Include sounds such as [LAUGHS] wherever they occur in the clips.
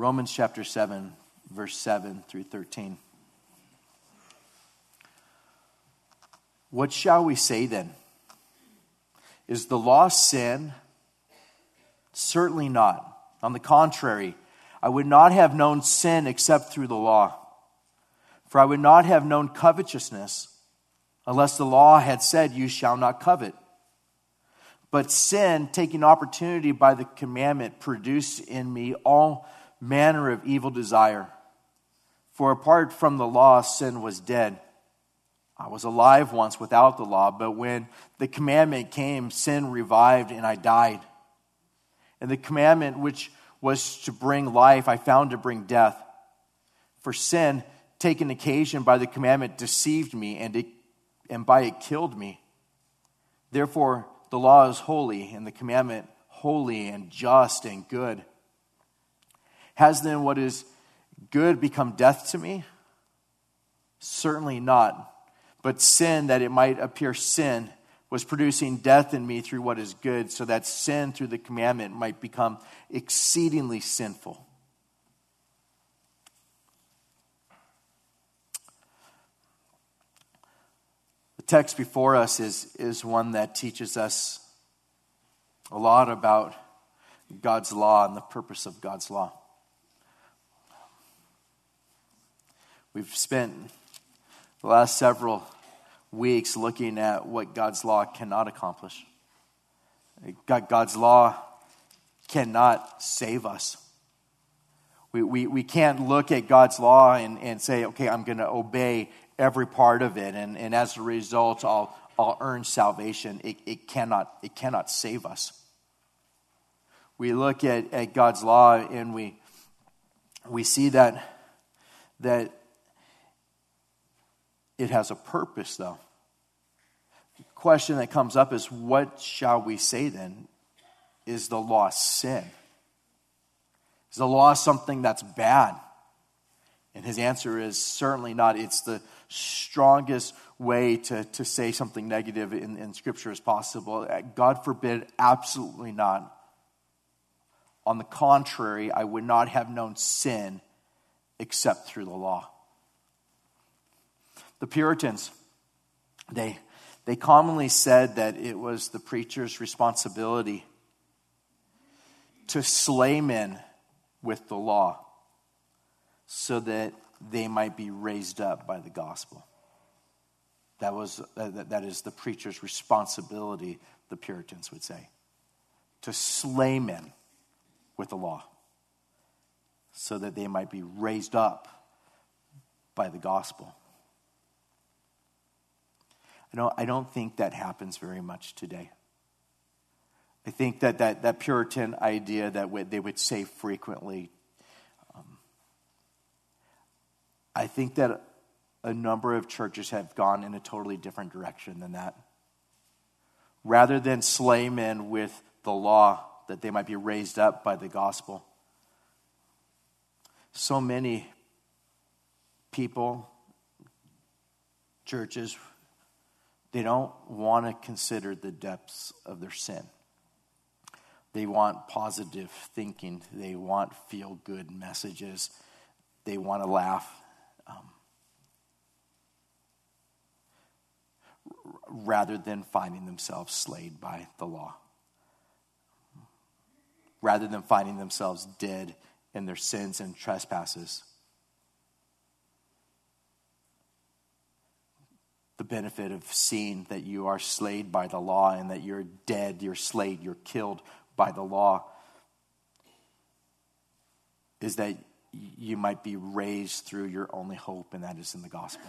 Romans chapter 7, verse 7 through 13. What shall we say then? Is the law sin? Certainly not. On the contrary, I would not have known sin except through the law. For I would not have known covetousness unless the law had said, You shall not covet. But sin, taking opportunity by the commandment, produced in me all manner of evil desire. For apart from the law, sin was dead. I was alive once without the law, but when the commandment came, sin revived and I died. And the commandment which was to bring life, I found to bring death. For sin, taken occasion by the commandment, deceived me, and, it, and by it killed me. Therefore, the law is holy, and the commandment holy and just and good. Has then what is good become death to me? Certainly not. But sin, that it might appear sin, was producing death in me through what is good, so that sin through the commandment might become exceedingly sinful. The text before us is, is one that teaches us a lot about God's law and the purpose of God's law. We've spent the last several weeks looking at what God's law cannot accomplish. God's law cannot save us. We, we, we can't look at God's law and, and say, okay, I'm going to obey every part of it, and, and as a result, I'll, I'll earn salvation. It, it, cannot, it cannot save us. We look at, at God's law and we, we see that, that it has a purpose, though. The question that comes up is what shall we say then? Is the law sin? Is the law something that's bad? And his answer is certainly not. It's the strongest way to, to say something negative in, in Scripture as possible. God forbid, absolutely not. On the contrary, I would not have known sin except through the law. The Puritans, they, they commonly said that it was the preacher's responsibility to slay men with the law so that they might be raised up by the gospel. That, was, uh, that is the preacher's responsibility, the Puritans would say, to slay men with the law so that they might be raised up by the gospel. I don't, I don't think that happens very much today. I think that that, that Puritan idea that they would say frequently, um, I think that a number of churches have gone in a totally different direction than that. Rather than slay men with the law, that they might be raised up by the gospel. So many people, churches, they don't want to consider the depths of their sin. They want positive thinking. They want feel good messages. They want to laugh. Um, rather than finding themselves slayed by the law. Rather than finding themselves dead in their sins and trespasses. The benefit of seeing that you are slayed by the law and that you're dead, you're slayed, you're killed by the law is that you might be raised through your only hope, and that is in the gospel.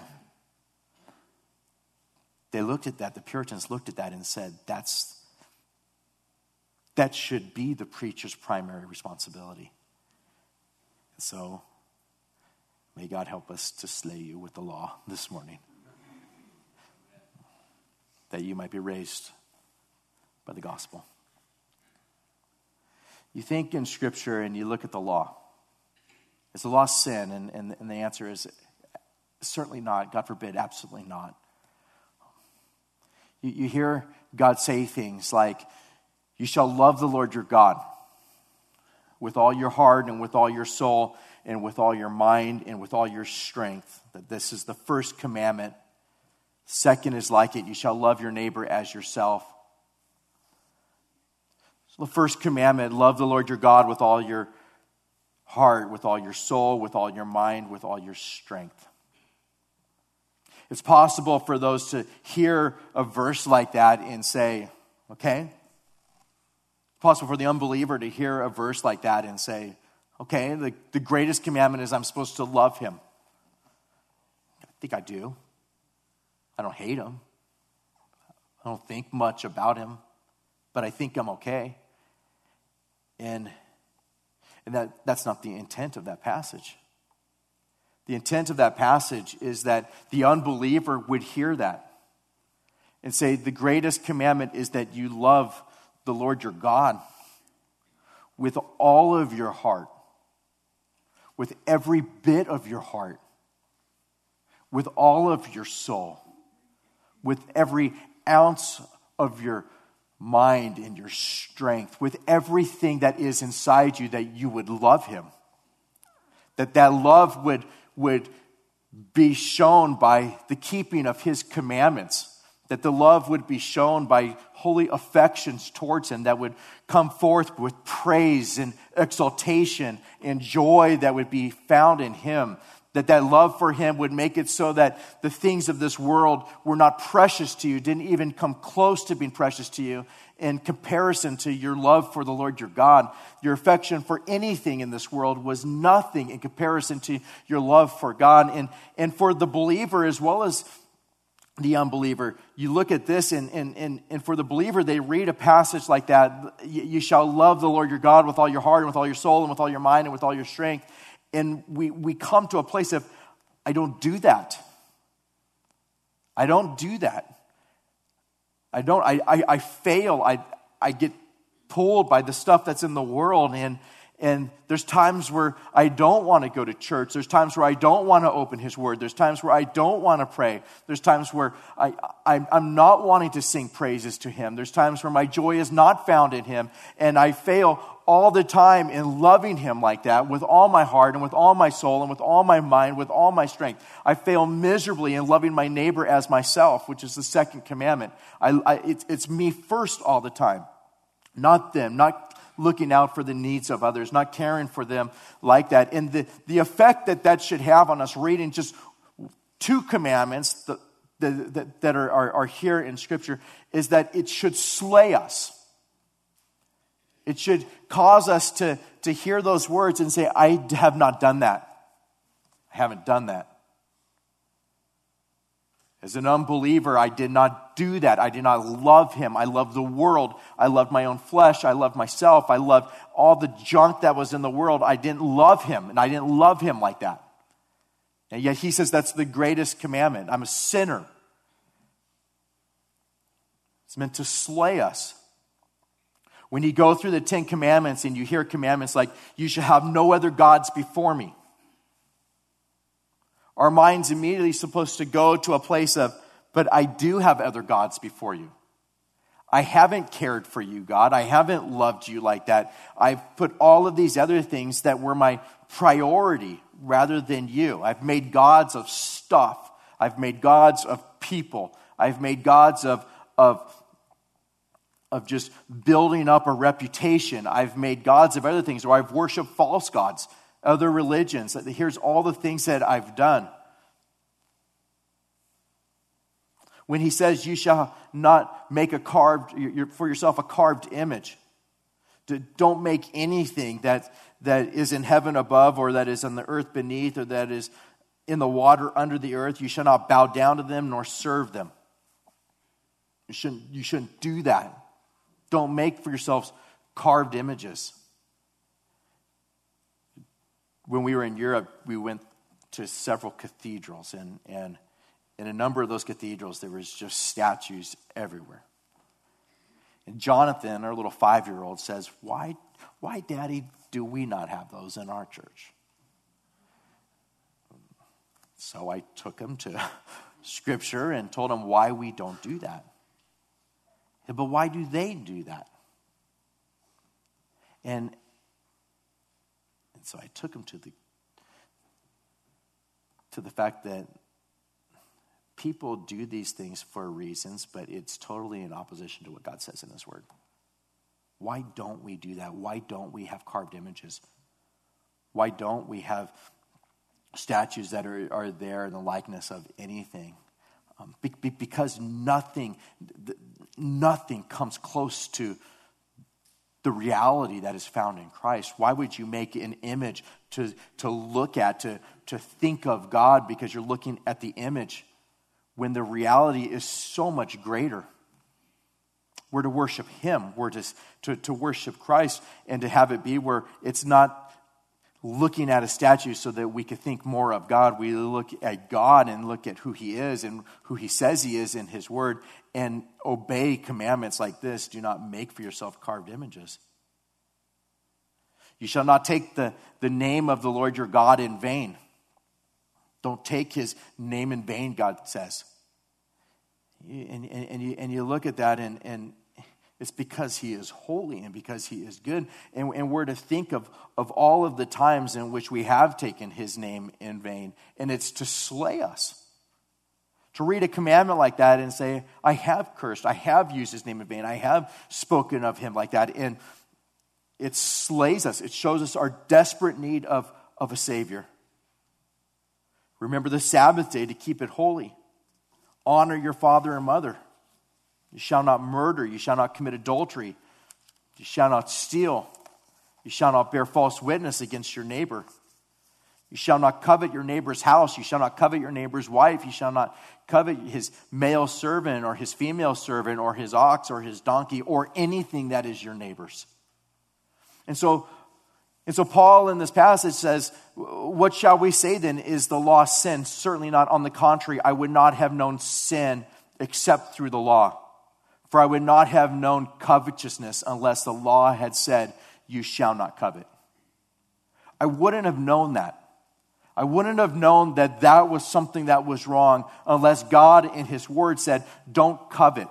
They looked at that, the Puritans looked at that and said, that's, that should be the preacher's primary responsibility. And so, may God help us to slay you with the law this morning that you might be raised by the gospel. You think in Scripture and you look at the law. Is the law sin? And, and, and the answer is certainly not. God forbid, absolutely not. You, you hear God say things like, You shall love the Lord your God with all your heart and with all your soul and with all your mind and with all your strength. That this is the first commandment. Second is like it you shall love your neighbor as yourself. So, the first commandment love the Lord your God with all your heart, with all your soul, with all your mind, with all your strength. It's possible for those to hear a verse like that and say, okay. It's possible for the unbeliever to hear a verse like that and say, okay, the, the greatest commandment is I'm supposed to love him. I think I do. I don't hate him. I don't think much about him, but I think I'm okay. And, and that, that's not the intent of that passage. The intent of that passage is that the unbeliever would hear that and say, The greatest commandment is that you love the Lord your God with all of your heart, with every bit of your heart, with all of your soul, with every ounce of your mind and your strength, with everything that is inside you, that you would love him. That that love would would be shown by the keeping of his commandments, that the love would be shown by holy affections towards him, that would come forth with praise and exaltation and joy that would be found in him, that that love for him would make it so that the things of this world were not precious to you, didn't even come close to being precious to you, in comparison to your love for the Lord your God. Your affection for anything in this world was nothing in comparison to your love for God. And, and for the believer as well as the unbeliever, you look at this, and, and, and, and for the believer, they read a passage like that You shall love the Lord your God with all your heart, and with all your soul, and with all your mind, and with all your strength. And we, we come to a place of, I don't do that. I don't do that. I don't, I, I, I fail. I, I get pulled by the stuff that's in the world. And, and there's times where I don't want to go to church. There's times where I don't want to open His Word. There's times where I don't want to pray. There's times where I, I, I'm not wanting to sing praises to Him. There's times where my joy is not found in Him. And I fail all the time in loving Him like that with all my heart and with all my soul and with all my mind, with all my strength. I fail miserably in loving my neighbor as myself, which is the second commandment. I, I, it's, it's me first all the time, not them, not looking out for the needs of others, not caring for them like that. And the, the effect that that should have on us reading just two commandments that, that, that are, are, are here in Scripture is that it should slay us it should cause us to, to hear those words and say, I have not done that. I haven't done that. As an unbeliever, I did not do that. I did not love him. I loved the world. I loved my own flesh. I loved myself. I loved all the junk that was in the world. I didn't love him, and I didn't love him like that. And yet he says that's the greatest commandment. I'm a sinner. It's meant to slay us. When you go through the Ten Commandments and you hear commandments like, you shall have no other gods before me, our mind's immediately supposed to go to a place of, but I do have other gods before you. I haven't cared for you, God. I haven't loved you like that. I've put all of these other things that were my priority rather than you. I've made gods of stuff. I've made gods of people. I've made gods of, of of just building up a reputation. I've made gods of other things, or I've worshiped false gods, other religions. Here's all the things that I've done. When he says, You shall not make a carved, for yourself a carved image. Don't make anything that, that is in heaven above, or that is on the earth beneath, or that is in the water under the earth. You shall not bow down to them nor serve them. You shouldn't, you shouldn't do that. Don't make for yourselves carved images. When we were in Europe, we went to several cathedrals, and, and in a number of those cathedrals, there was just statues everywhere. And Jonathan, our little five year old, says, why, why, Daddy, do we not have those in our church? So I took him to [LAUGHS] scripture and told him why we don't do that. But why do they do that? And, so I took him to the to the fact that people do these things for reasons, but it's totally in opposition to what God says in His Word. Why don't we do that? Why don't we have carved images? Why don't we have statues that are, are there in the likeness of anything? Um, be, be, because nothing, nothing comes close to the reality that is found in Christ. Why would you make an image to, to look at, to, to think of God because you're looking at the image when the reality is so much greater? We're to worship Him, we're to, to, to worship Christ, and to have it be where it's not looking at a statue so that we could think more of God. We look at God and look at who He is and who He says He is in His Word and obey commandments like this. Do not make for yourself carved images. You shall not take the, the name of the Lord your God in vain. Don't take his name in vain, God says. And, and, and, you, and you look at that, and, and it's because he is holy and because he is good. And, and we're to think of, of all of the times in which we have taken his name in vain, and it's to slay us. To read a commandment like that and say, I have cursed, I have used his name in vain, I have spoken of him like that. And it slays us, it shows us our desperate need of, of a Savior. Remember the Sabbath day to keep it holy. Honor your father and mother. You shall not murder. You shall not commit adultery. You shall not steal. You shall not bear false witness against your neighbor. You shall not covet your neighbor's house. You shall not covet your neighbor's wife. You shall not covet his male servant or his female servant or his ox or his donkey or anything that is your neighbor's. And so, and so Paul in this passage says, What shall we say then? Is the law sin? Certainly not. On the contrary, I would not have known sin except through the law. For I would not have known covetousness unless the law had said, You shall not covet. I wouldn't have known that I wouldn't have known that that was something that was wrong unless God in His Word said, don't covet.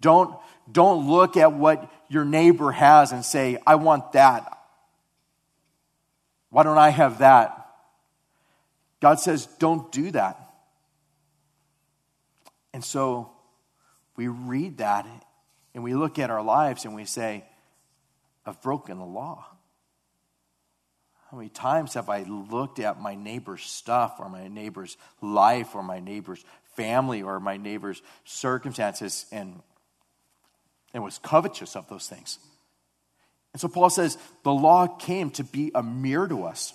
Don't, don't look at what your neighbor has and say, I want that. Why don't I have that? God says, don't do that. And so we read that and we look at our lives and we say, I've broken the law. How many times have I looked at my neighbor's stuff or my neighbor's life or my neighbor's family or my neighbor's circumstances and, and was covetous of those things? And so Paul says the law came to be a mirror to us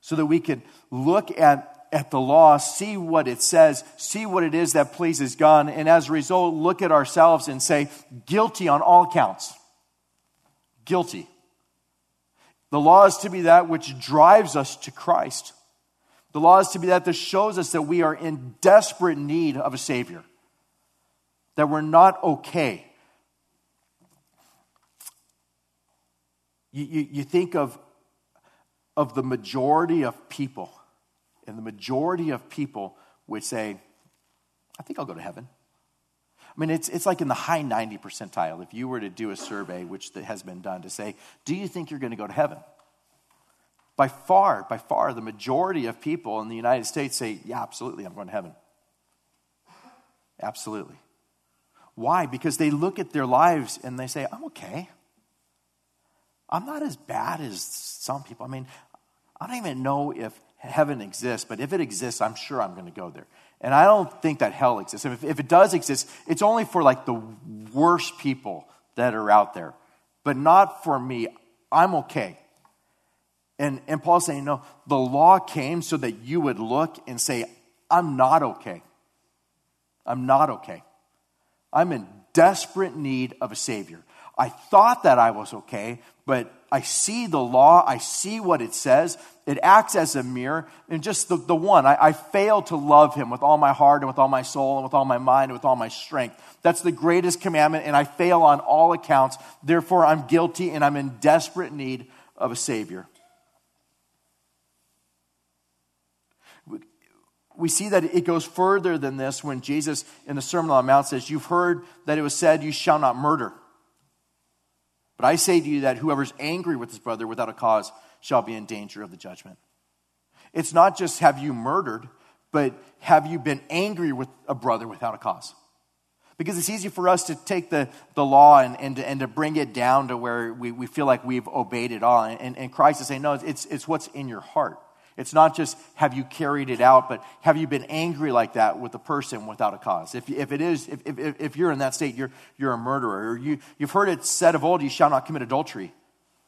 so that we could look at, at the law, see what it says, see what it is that pleases God, and as a result, look at ourselves and say, guilty on all counts. Guilty. The law is to be that which drives us to Christ. The law is to be that that shows us that we are in desperate need of a Savior, that we're not okay. You, you, you think of, of the majority of people, and the majority of people would say, I think I'll go to heaven. I mean, it's, it's like in the high 90 percentile. If you were to do a survey, which has been done, to say, do you think you're going to go to heaven? By far, by far, the majority of people in the United States say, yeah, absolutely, I'm going to heaven. Absolutely. Why? Because they look at their lives and they say, I'm okay. I'm not as bad as some people. I mean, I don't even know if heaven exists, but if it exists, I'm sure I'm going to go there. And I don't think that hell exists. If, if it does exist, it's only for like the worst people that are out there, but not for me. I'm okay. And, and Paul's saying, no, the law came so that you would look and say, I'm not okay. I'm not okay. I'm in desperate need of a Savior. I thought that I was okay, but I see the law, I see what it says. It acts as a mirror. And just the, the one, I, I fail to love him with all my heart and with all my soul and with all my mind and with all my strength. That's the greatest commandment, and I fail on all accounts. Therefore, I'm guilty and I'm in desperate need of a Savior. we see that it goes further than this when Jesus in the Sermon on the Mount says, You've heard that it was said, You shall not murder. But I say to you that whoever's angry with his brother without a cause shall be in danger of the judgment. It's not just have you murdered, but have you been angry with a brother without a cause? Because it's easy for us to take the, the law and, and, to, and to bring it down to where we, we feel like we've obeyed it all. And, and Christ is saying, no, it's, it's what's in your heart. It's not just have you carried it out, but have you been angry like that with a person without a cause? If, if it is, if, if, if you're in that state, you're, you're a murderer. Or you, you've heard it said of old, you shall not commit adultery.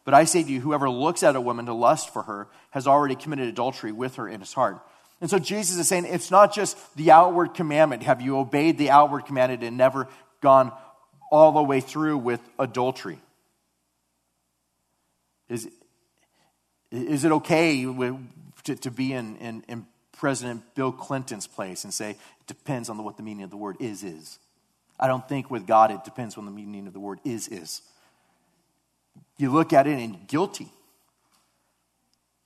But I say to you, whoever looks at a woman to lust for her has already committed adultery with her in his heart. And so Jesus is saying it's not just the outward commandment. Have you obeyed the outward commandment and never gone all the way through with adultery? Is, is it okay to, to be in, in, in President Bill Clinton's place and say, it depends on what the meaning of the word is is? I don't think with God it depends on the meaning of the word is is. You look at it and guilty.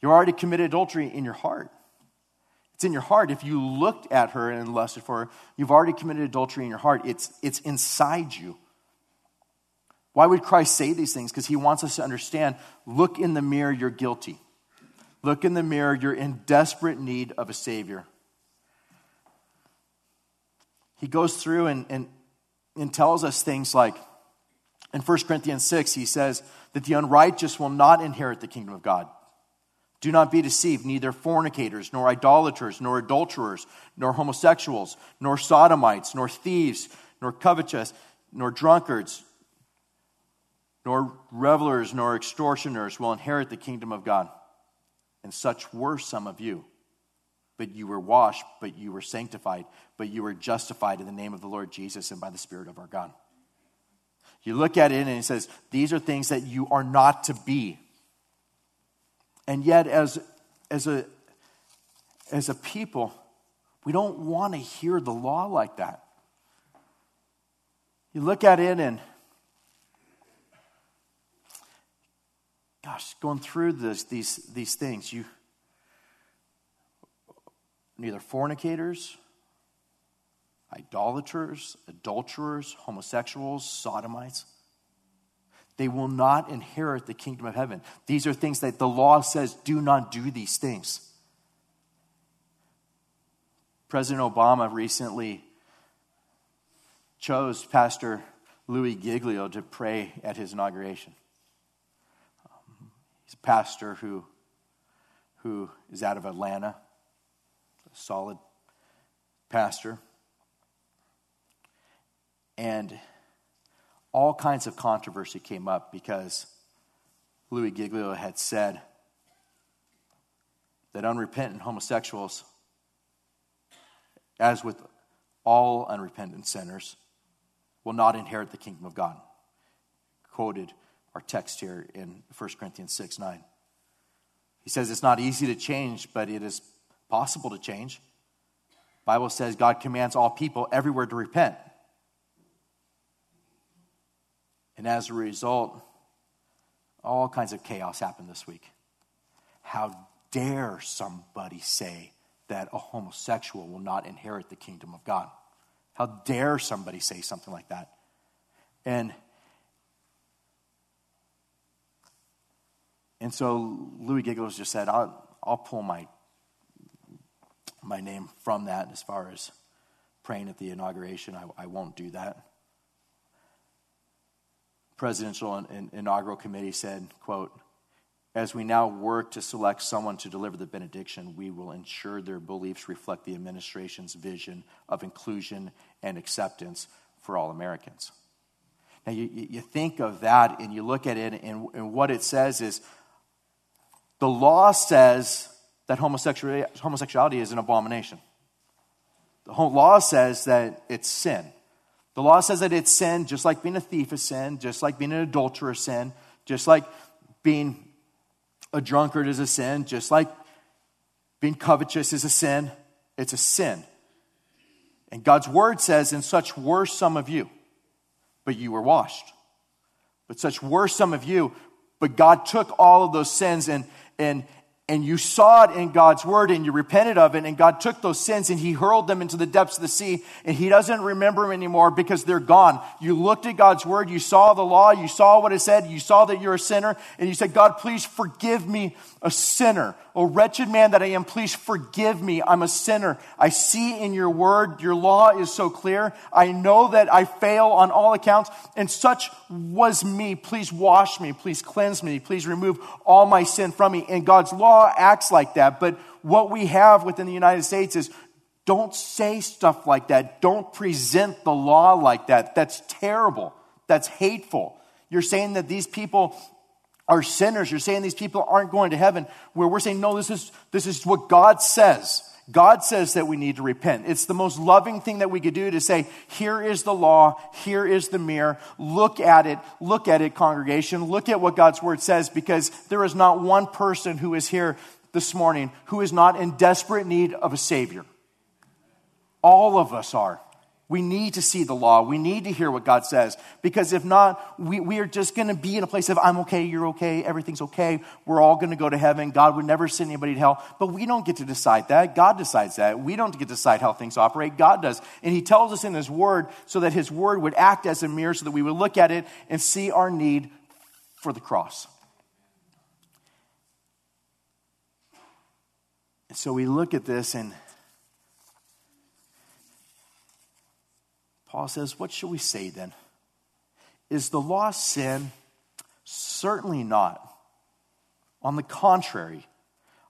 You already committed adultery in your heart. It's in your heart. If you looked at her and lusted for her, you've already committed adultery in your heart. It's, it's inside you. Why would Christ say these things? Because he wants us to understand look in the mirror, you're guilty. Look in the mirror, you're in desperate need of a Savior. He goes through and, and, and tells us things like in 1 Corinthians 6, he says that the unrighteous will not inherit the kingdom of God. Do not be deceived, neither fornicators, nor idolaters, nor adulterers, nor homosexuals, nor sodomites, nor thieves, nor covetous, nor drunkards, nor revelers, nor extortioners will inherit the kingdom of God. And such were some of you. But you were washed, but you were sanctified, but you were justified in the name of the Lord Jesus and by the Spirit of our God. You look at it and it says, These are things that you are not to be. And yet, as, as, a, as a people, we don't want to hear the law like that. You look at it and, gosh, going through this, these, these things, you neither fornicators, idolaters, adulterers, homosexuals, sodomites they will not inherit the kingdom of heaven. These are things that the law says do not do these things. President Obama recently chose Pastor Louis Giglio to pray at his inauguration. He's a pastor who, who is out of Atlanta, a solid pastor. And all kinds of controversy came up because Louis Giglio had said that unrepentant homosexuals, as with all unrepentant sinners, will not inherit the kingdom of God. Quoted our text here in 1 Corinthians 6 9. He says it's not easy to change, but it is possible to change. Bible says God commands all people everywhere to repent. And as a result, all kinds of chaos happened this week. How dare somebody say that a homosexual will not inherit the kingdom of God? How dare somebody say something like that? And and so Louis Giglio just said, I'll, I'll pull my, my name from that as far as praying at the inauguration. I, I won't do that presidential and inaugural committee said, quote, as we now work to select someone to deliver the benediction, we will ensure their beliefs reflect the administration's vision of inclusion and acceptance for all Americans. Now, you, you think of that and you look at it, and, and what it says is the law says that homosexuality, is an abomination. The law says that it's sin. The law says that it's sin, just like being a thief is sin, just like being an adulterer is sin, just like being a drunkard is a sin, just like being covetous is a sin. It's a sin. And God's word says, and such were some of you, but you were washed. But such were some of you, but God took all of those sins and, and, and you saw it in God's word and you repented of it and God took those sins and he hurled them into the depths of the sea and he doesn't remember them anymore because they're gone. You looked at God's word, you saw the law, you saw what it said, you saw that you're a sinner and you said, God, please forgive me, a sinner. O wretched man that I am, please forgive me. I'm a sinner. I see in your word, your law is so clear. I know that I fail on all accounts and such was me. Please wash me. Please cleanse me. Please remove all my sin from me. And God's law acts like that. But what we have within the United States is don't say stuff like that. Don't present the law like that. That's terrible. That's hateful. You're saying that these people are sinners. You're saying these people aren't going to heaven. Where we're saying, no, this is, this is what God says. God says that we need to repent. It's the most loving thing that we could do to say, here is the law, here is the mirror. Look at it, look at it, congregation. Look at what God's word says because there is not one person who is here this morning who is not in desperate need of a Savior. All of us are. We need to see the law. We need to hear what God says. Because if not, we, we are just going to be in a place of, I'm okay, you're okay, everything's okay. We're all going to go to heaven. God would never send anybody to hell. But we don't get to decide that. God decides that. We don't get to decide how things operate. God does. And He tells us in His Word so that His Word would act as a mirror so that we would look at it and see our need for the cross. And so we look at this and Paul says, What shall we say then? Is the law sin? Certainly not. On the contrary,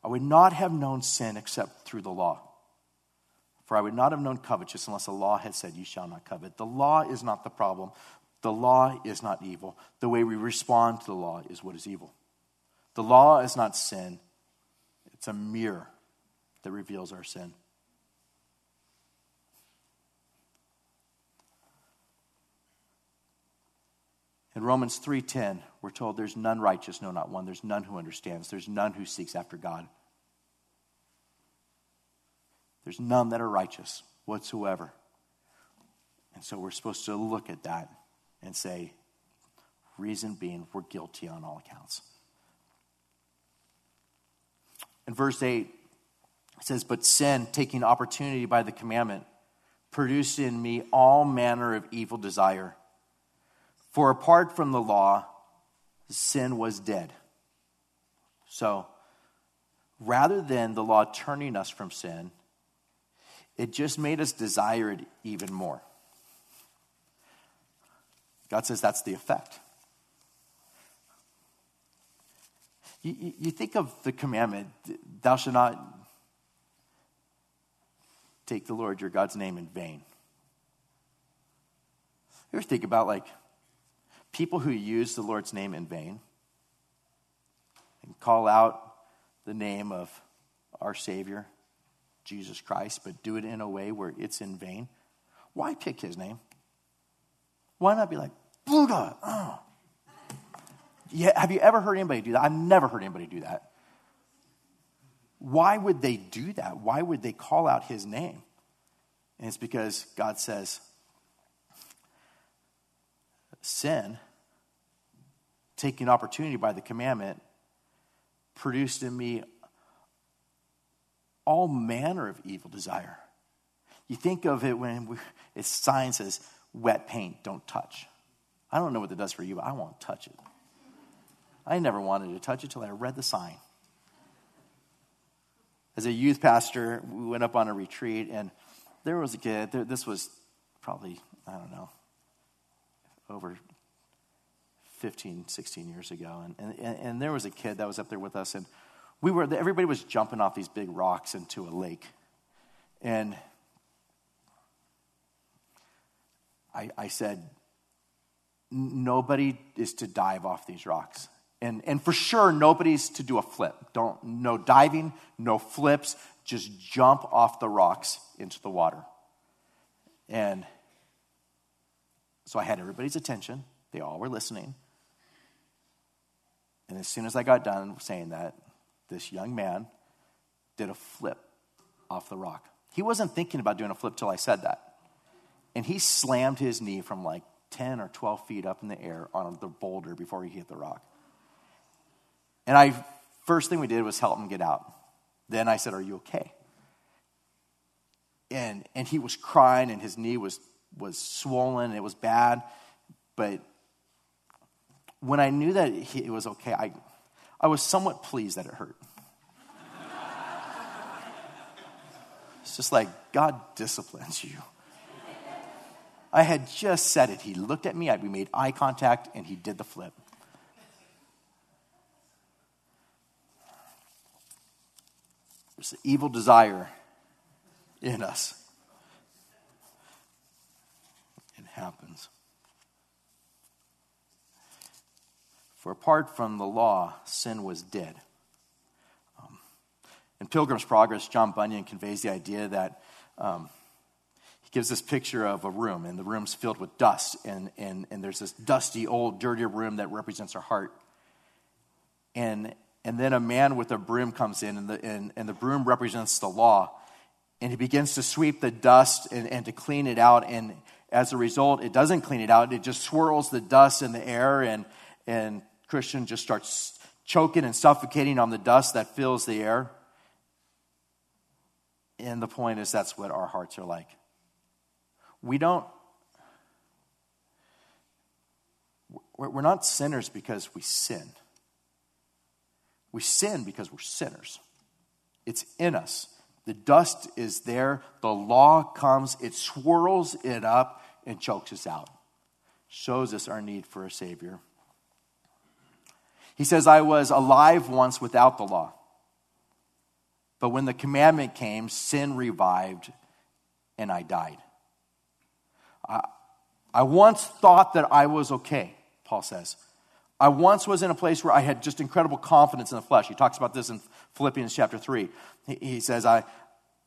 I would not have known sin except through the law. For I would not have known covetousness unless the law had said, You shall not covet. The law is not the problem. The law is not evil. The way we respond to the law is what is evil. The law is not sin, it's a mirror that reveals our sin. In Romans 3:10, we're told there's none righteous, no not one. There's none who understands. There's none who seeks after God. There's none that are righteous whatsoever. And so we're supposed to look at that and say, reason being, we're guilty on all accounts. In verse 8, it says, But sin, taking opportunity by the commandment, produced in me all manner of evil desire. For apart from the law, sin was dead. So, rather than the law turning us from sin, it just made us desire it even more. God says that's the effect. You, you, think of the commandment, thou shalt not take the Lord your God's name in vain. You ever think about like people who use the Lord's name in vain and call out the name of our Savior, Jesus Christ, but do it in a way where it's in vain, why pick his name? Why not be like, Buddha? Oh. Yeah, have you ever heard anybody do that? I've never heard anybody do that. Why would they do that? Why would they call out his name? And it's because God says, sin, taking opportunity by the commandment, produced in me all manner of evil desire. You think of it when we, it's sign says, wet paint, don't touch. I don't know what that does for you, but I won't touch it. I never wanted to touch it till I read the sign. As a youth pastor, we went up on a retreat, and there was a kid, this was probably, I don't know, over 15, 16 years ago. And, and, and there was a kid that was up there with us, and we were, everybody was jumping off these big rocks into a lake. And I, I said, nobody is to dive off these rocks. And, and for sure, nobody's to do a flip. Don't, no diving, no flips, just jump off the rocks into the water. And so I had everybody's attention. They all were listening. And as soon as I got done saying that, this young man did a flip off the rock. He wasn't thinking about doing a flip till I said that. And he slammed his knee from like 10 or 12 feet up in the air on the boulder before he hit the rock. And I First thing we did was help him get out. Then I said, Are you okay? And, and he was crying, and his knee was, was swollen, it was bad. But when I knew that it was okay, I, I was somewhat pleased that it hurt. [LAUGHS] it's just like God disciplines you. I had just said it. He looked at me, we made eye contact, and he did the flip. There's an evil desire in us. It happens. For apart from the law, sin was dead. Um, in Pilgrim's Progress, John Bunyan conveys the idea that um, he gives this picture of a room, and the room's filled with dust, and, and, and there's this dusty, old, dirty room that represents our heart. And, and then a man with a broom comes in, and the, and, and the broom represents the law. And he begins to sweep the dust and, and to clean it out. And as a result, it doesn't clean it out, it just swirls the dust in the air and, and Christian just starts choking and suffocating on the dust that fills the air. And the point is, that's what our hearts are like. We don't, we're not sinners because we sin. We sin because we're sinners. It's in us. The dust is there. The law comes, it swirls it up and chokes us out. Shows us our need for a Savior. He says, I was alive once without the law. But when the commandment came, sin revived and I died. I, I once thought that I was okay, Paul says. I once was in a place where I had just incredible confidence in the flesh. He talks about this in Philippians chapter 3. He, he says, I,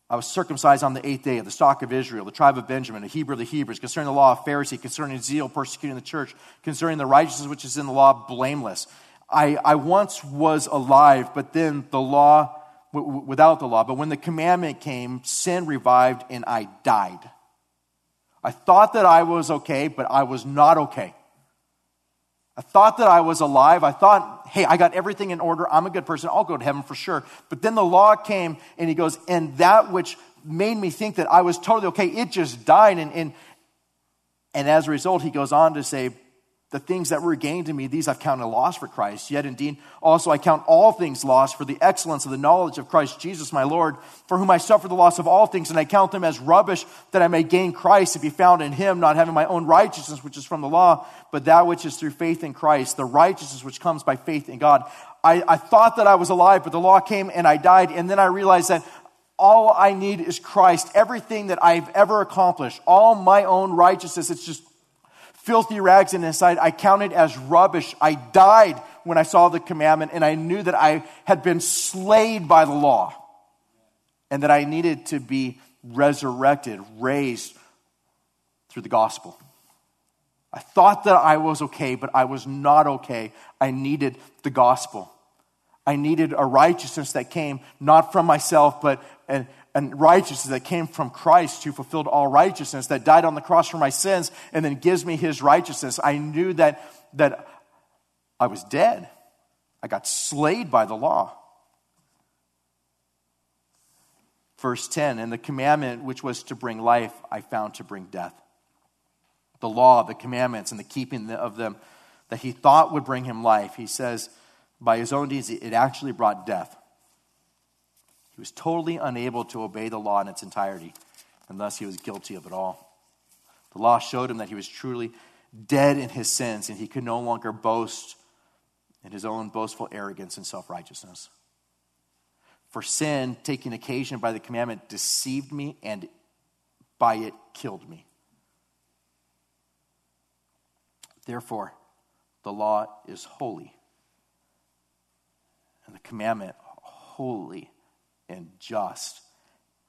I was circumcised on the eighth day of the stock of Israel, the tribe of Benjamin, a Hebrew of the Hebrews, concerning the law of Pharisee, concerning zeal, persecuting the church, concerning the righteousness which is in the law, blameless. I, I once was alive, but then the law, w- without the law, but when the commandment came, sin revived and I died. I thought that I was okay, but I was not okay. I thought that I was alive. I thought, hey, I got everything in order. I'm a good person. I'll go to heaven for sure. But then the law came and he goes, and that which made me think that I was totally okay, it just died. And, and, and as a result, he goes on to say, the things that were gained to me, these I've counted loss for Christ. Yet indeed, also I count all things lost for the excellence of the knowledge of Christ Jesus my Lord, for whom I suffer the loss of all things, and I count them as rubbish that I may gain Christ and be found in him, not having my own righteousness, which is from the law, but that which is through faith in Christ, the righteousness which comes by faith in God. I, I thought that I was alive, but the law came and I died, and then I realized that all I need is Christ. Everything that I've ever accomplished, all my own righteousness, it's just filthy rags in his sight. I counted as rubbish. I died when I saw the commandment, and I knew that I had been slayed by the law and that I needed to be resurrected, raised through the gospel. I thought that I was okay, but I was not okay. I needed the gospel. I needed a righteousness that came not from myself, but and and righteousness that came from Christ who fulfilled all righteousness, that died on the cross for my sins, and then gives me his righteousness. I knew that, that I was dead. I got slayed by the law. Verse 10 And the commandment which was to bring life, I found to bring death. The law, the commandments, and the keeping of them that he thought would bring him life, he says, by his own deeds, it actually brought death. He was totally unable to obey the law in its entirety, and thus he was guilty of it all. The law showed him that he was truly dead in his sins, and he could no longer boast in his own boastful arrogance and self righteousness. For sin, taking occasion by the commandment, deceived me and by it killed me. Therefore, the law is holy, and the commandment holy and just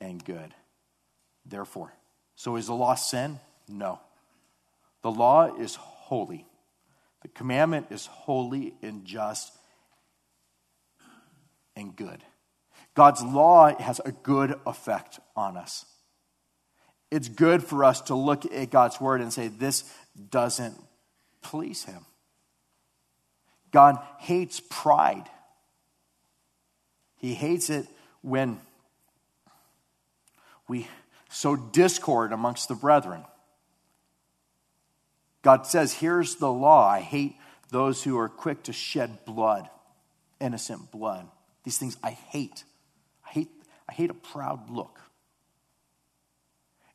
and good. Therefore, so is the law sin? No. The law is holy. The commandment is holy and just and good. God's law has a good effect on us. It's good for us to look at God's word and say, this doesn't please him. God hates pride. He hates it when we sow discord amongst the brethren. God says, Here's the law. I hate those who are quick to shed blood, innocent blood. These things I hate. I hate, I hate a proud look.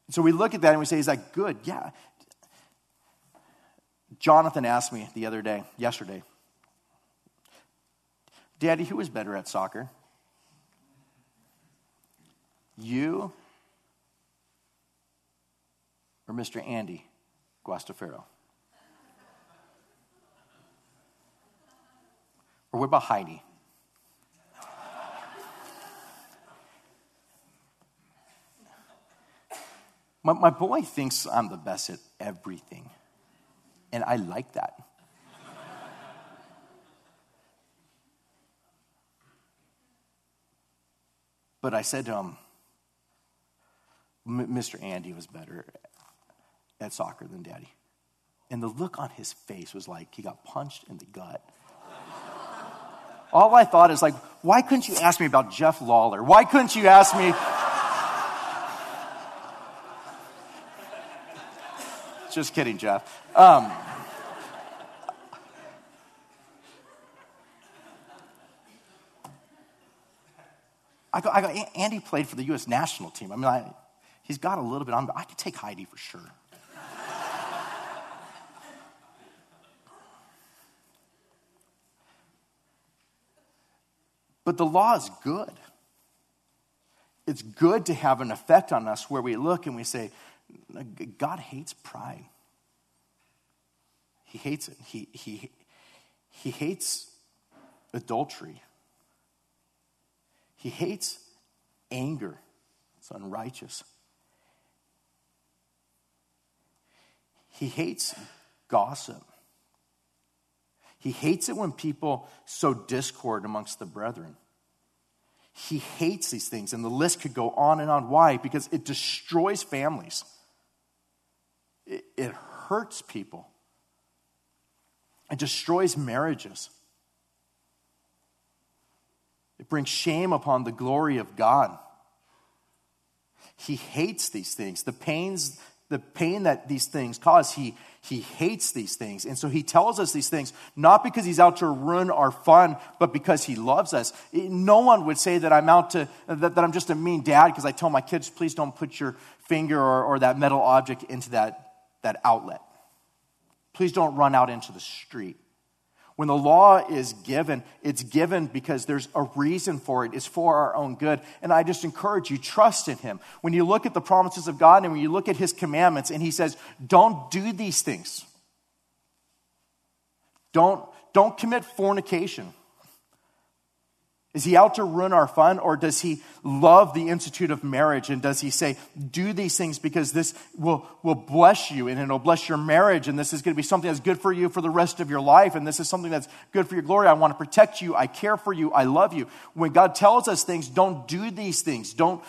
And so we look at that and we say, Is that good? Yeah. Jonathan asked me the other day, yesterday, Daddy, who is better at soccer? You or Mr. Andy Guastafaro? Or what about Heidi? My, my boy thinks I'm the best at everything, and I like that. but I said to him, Mr. Andy was better at soccer than daddy. And the look on his face was like he got punched in the gut. All I thought is like, why couldn't you ask me about Jeff Lawler? Why couldn't you ask me? Just kidding, Jeff. Um, I go, I go, Andy played for the U.S. national team. I mean, I, he's got a little bit on, but I could take Heidi for sure. But the law is good. It's good to have an effect on us where we look and we say, God hates pride. He hates it. He, he, he hates adultery. He hates anger. It's unrighteous. He hates gossip. He hates it when people sow discord amongst the brethren. He hates these things, and the list could go on and on. Why? Because it destroys families, it, it hurts people, it destroys marriages. It brings shame upon the glory of God. He hates these things. The pains the pain that these things cause, he, he hates these things. And so he tells us these things, not because he's out to ruin our fun, but because he loves us. No one would say that I'm out to, that, that I'm just a mean dad because I tell my kids, please don't put your finger or, or that metal object into that, that outlet. Please don't run out into the street. When the law is given, it's given because there's a reason for it. It's for our own good. And I just encourage you, trust in Him. When you look at the promises of God and when you look at His commandments, and He says, don't do these things. Don't, don't commit fornication. Is he out to ruin our fun, or does he love the institute of marriage? And does he say, do these things because this will, will bless you and it'll bless your marriage, and this is going to be something that's good for you for the rest of your life, and this is something that's good for your glory? I want to protect you. I care for you. I love you. When God tells us things, don't do these things. Don't,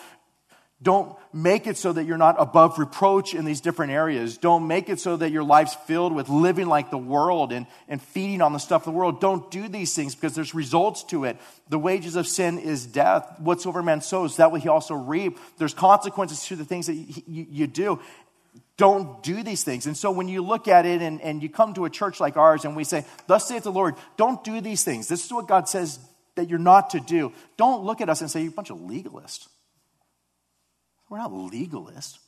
don't make it so that you're not above reproach in these different areas. Don't make it so that your life's filled with living like the world and, and feeding on the stuff of the world. Don't do these things because there's results to it. The wages of sin is death. Whatsoever man sows, that will he also reap. There's consequences to the things that you, you do. Don't do these things. And so when you look at it and, and you come to a church like ours and we say, Thus saith the Lord, don't do these things. This is what God says that you're not to do. Don't look at us and say, You're a bunch of legalists. We're not legalists.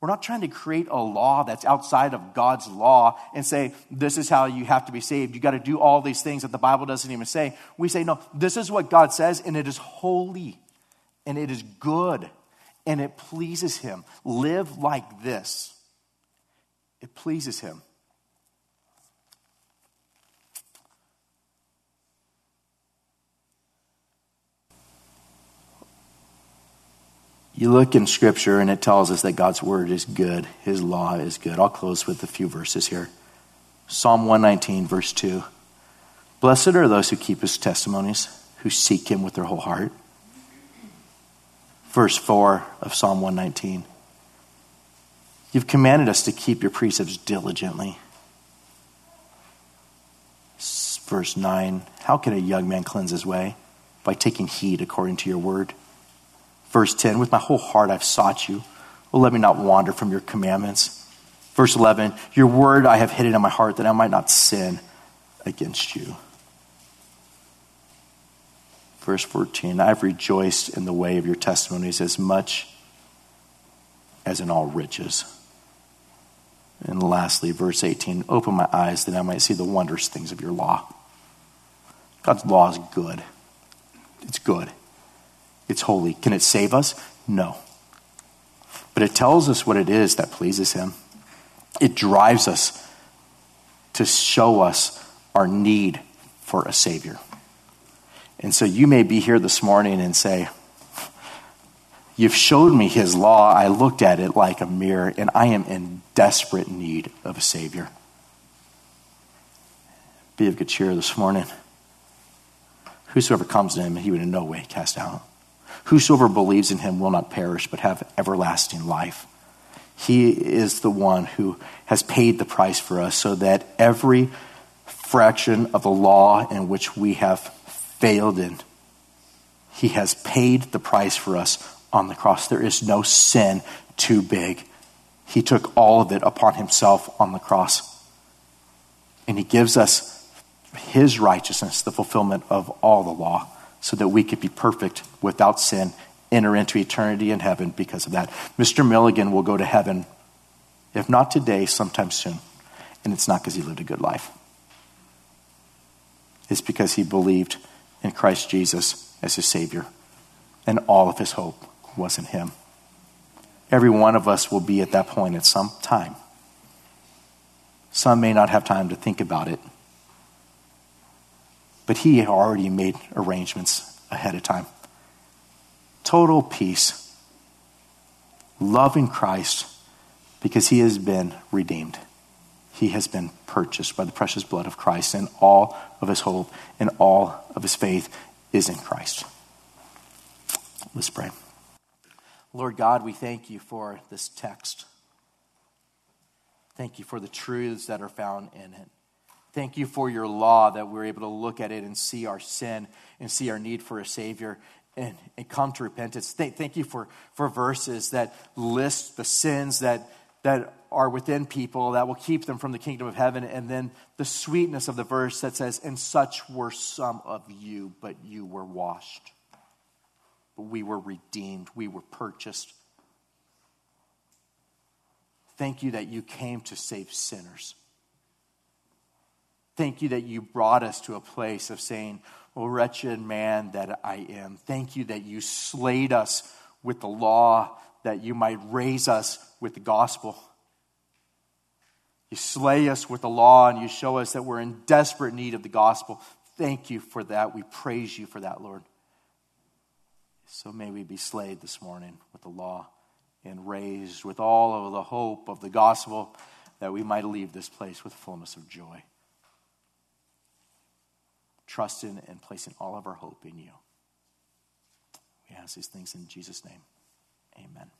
We're not trying to create a law that's outside of God's law and say, this is how you have to be saved. You got to do all these things that the Bible doesn't even say. We say, no, this is what God says, and it is holy, and it is good, and it pleases Him. Live like this. It pleases Him. You look in Scripture and it tells us that God's Word is good, His law is good. I'll close with a few verses here. Psalm 119, verse 2. Blessed are those who keep His testimonies, who seek Him with their whole heart. Verse 4 of Psalm 119. You've commanded us to keep your precepts diligently. Verse 9. How can a young man cleanse his way? by taking heed according to your word. Verse 10 With my whole heart I've sought you. Oh, let me not wander from your commandments. Verse 11 Your word I have hidden in my heart that I might not sin against you. Verse 14 I've rejoiced in the way of your testimonies as much as in all riches. And lastly, verse 18 Open my eyes that I might see the wondrous things of your law. God's law is good. It's good. It's holy. Can it save us? No. But it tells us what it is that pleases Him. It drives us to show us our need for a Savior. And so you may be here this morning and say, You've showed me His law. I looked at it like a mirror, and I am in desperate need of a Savior. Be of good cheer this morning. Whosoever comes to him, he would in no way cast out. Whosoever believes in him will not perish, but have everlasting life. He is the one who has paid the price for us so that every fraction of the law in which we have failed in, he has paid the price for us on the cross. There is no sin too big. He took all of it upon himself on the cross. And he gives us his righteousness, the fulfillment of all the law, so that we could be perfect without sin, enter into eternity in heaven because of that. Mr. Milligan will go to heaven, if not today, sometime soon. And it's not because he lived a good life, it's because he believed in Christ Jesus as his Savior, and all of his hope was in him. Every one of us will be at that point at some time. Some may not have time to think about it but he had already made arrangements ahead of time. Total peace, loving Christ because he has been redeemed. He has been purchased by the precious blood of Christ, and all of his hope and all of his faith is in Christ. Let's pray. Lord God, we thank you for this text. Thank you for the truths that are found in it. Thank you for your law that we're able to look at it and see our sin and see our need for a Savior and, and come to repentance. Thank, thank you for, for verses that list the sins that, that are within people that will keep them from the kingdom of heaven. And then the sweetness of the verse that says, And such were some of you, but you were washed. But we were redeemed, we were purchased. Thank you that you came to save sinners. Thank you that you brought us to a place of saying, Oh, wretched man that I am. Thank you that you slayed us with the law, that you might raise us with the gospel. You slay us with the law and you show us that we're in desperate need of the gospel. Thank you for that. We praise you for that, Lord. So may we be slayed this morning with the law and raised with all of the hope of the gospel that we might leave this place with fullness of joy trusting and placing all of our hope in you. We ask these things in Jesus' name. Amen.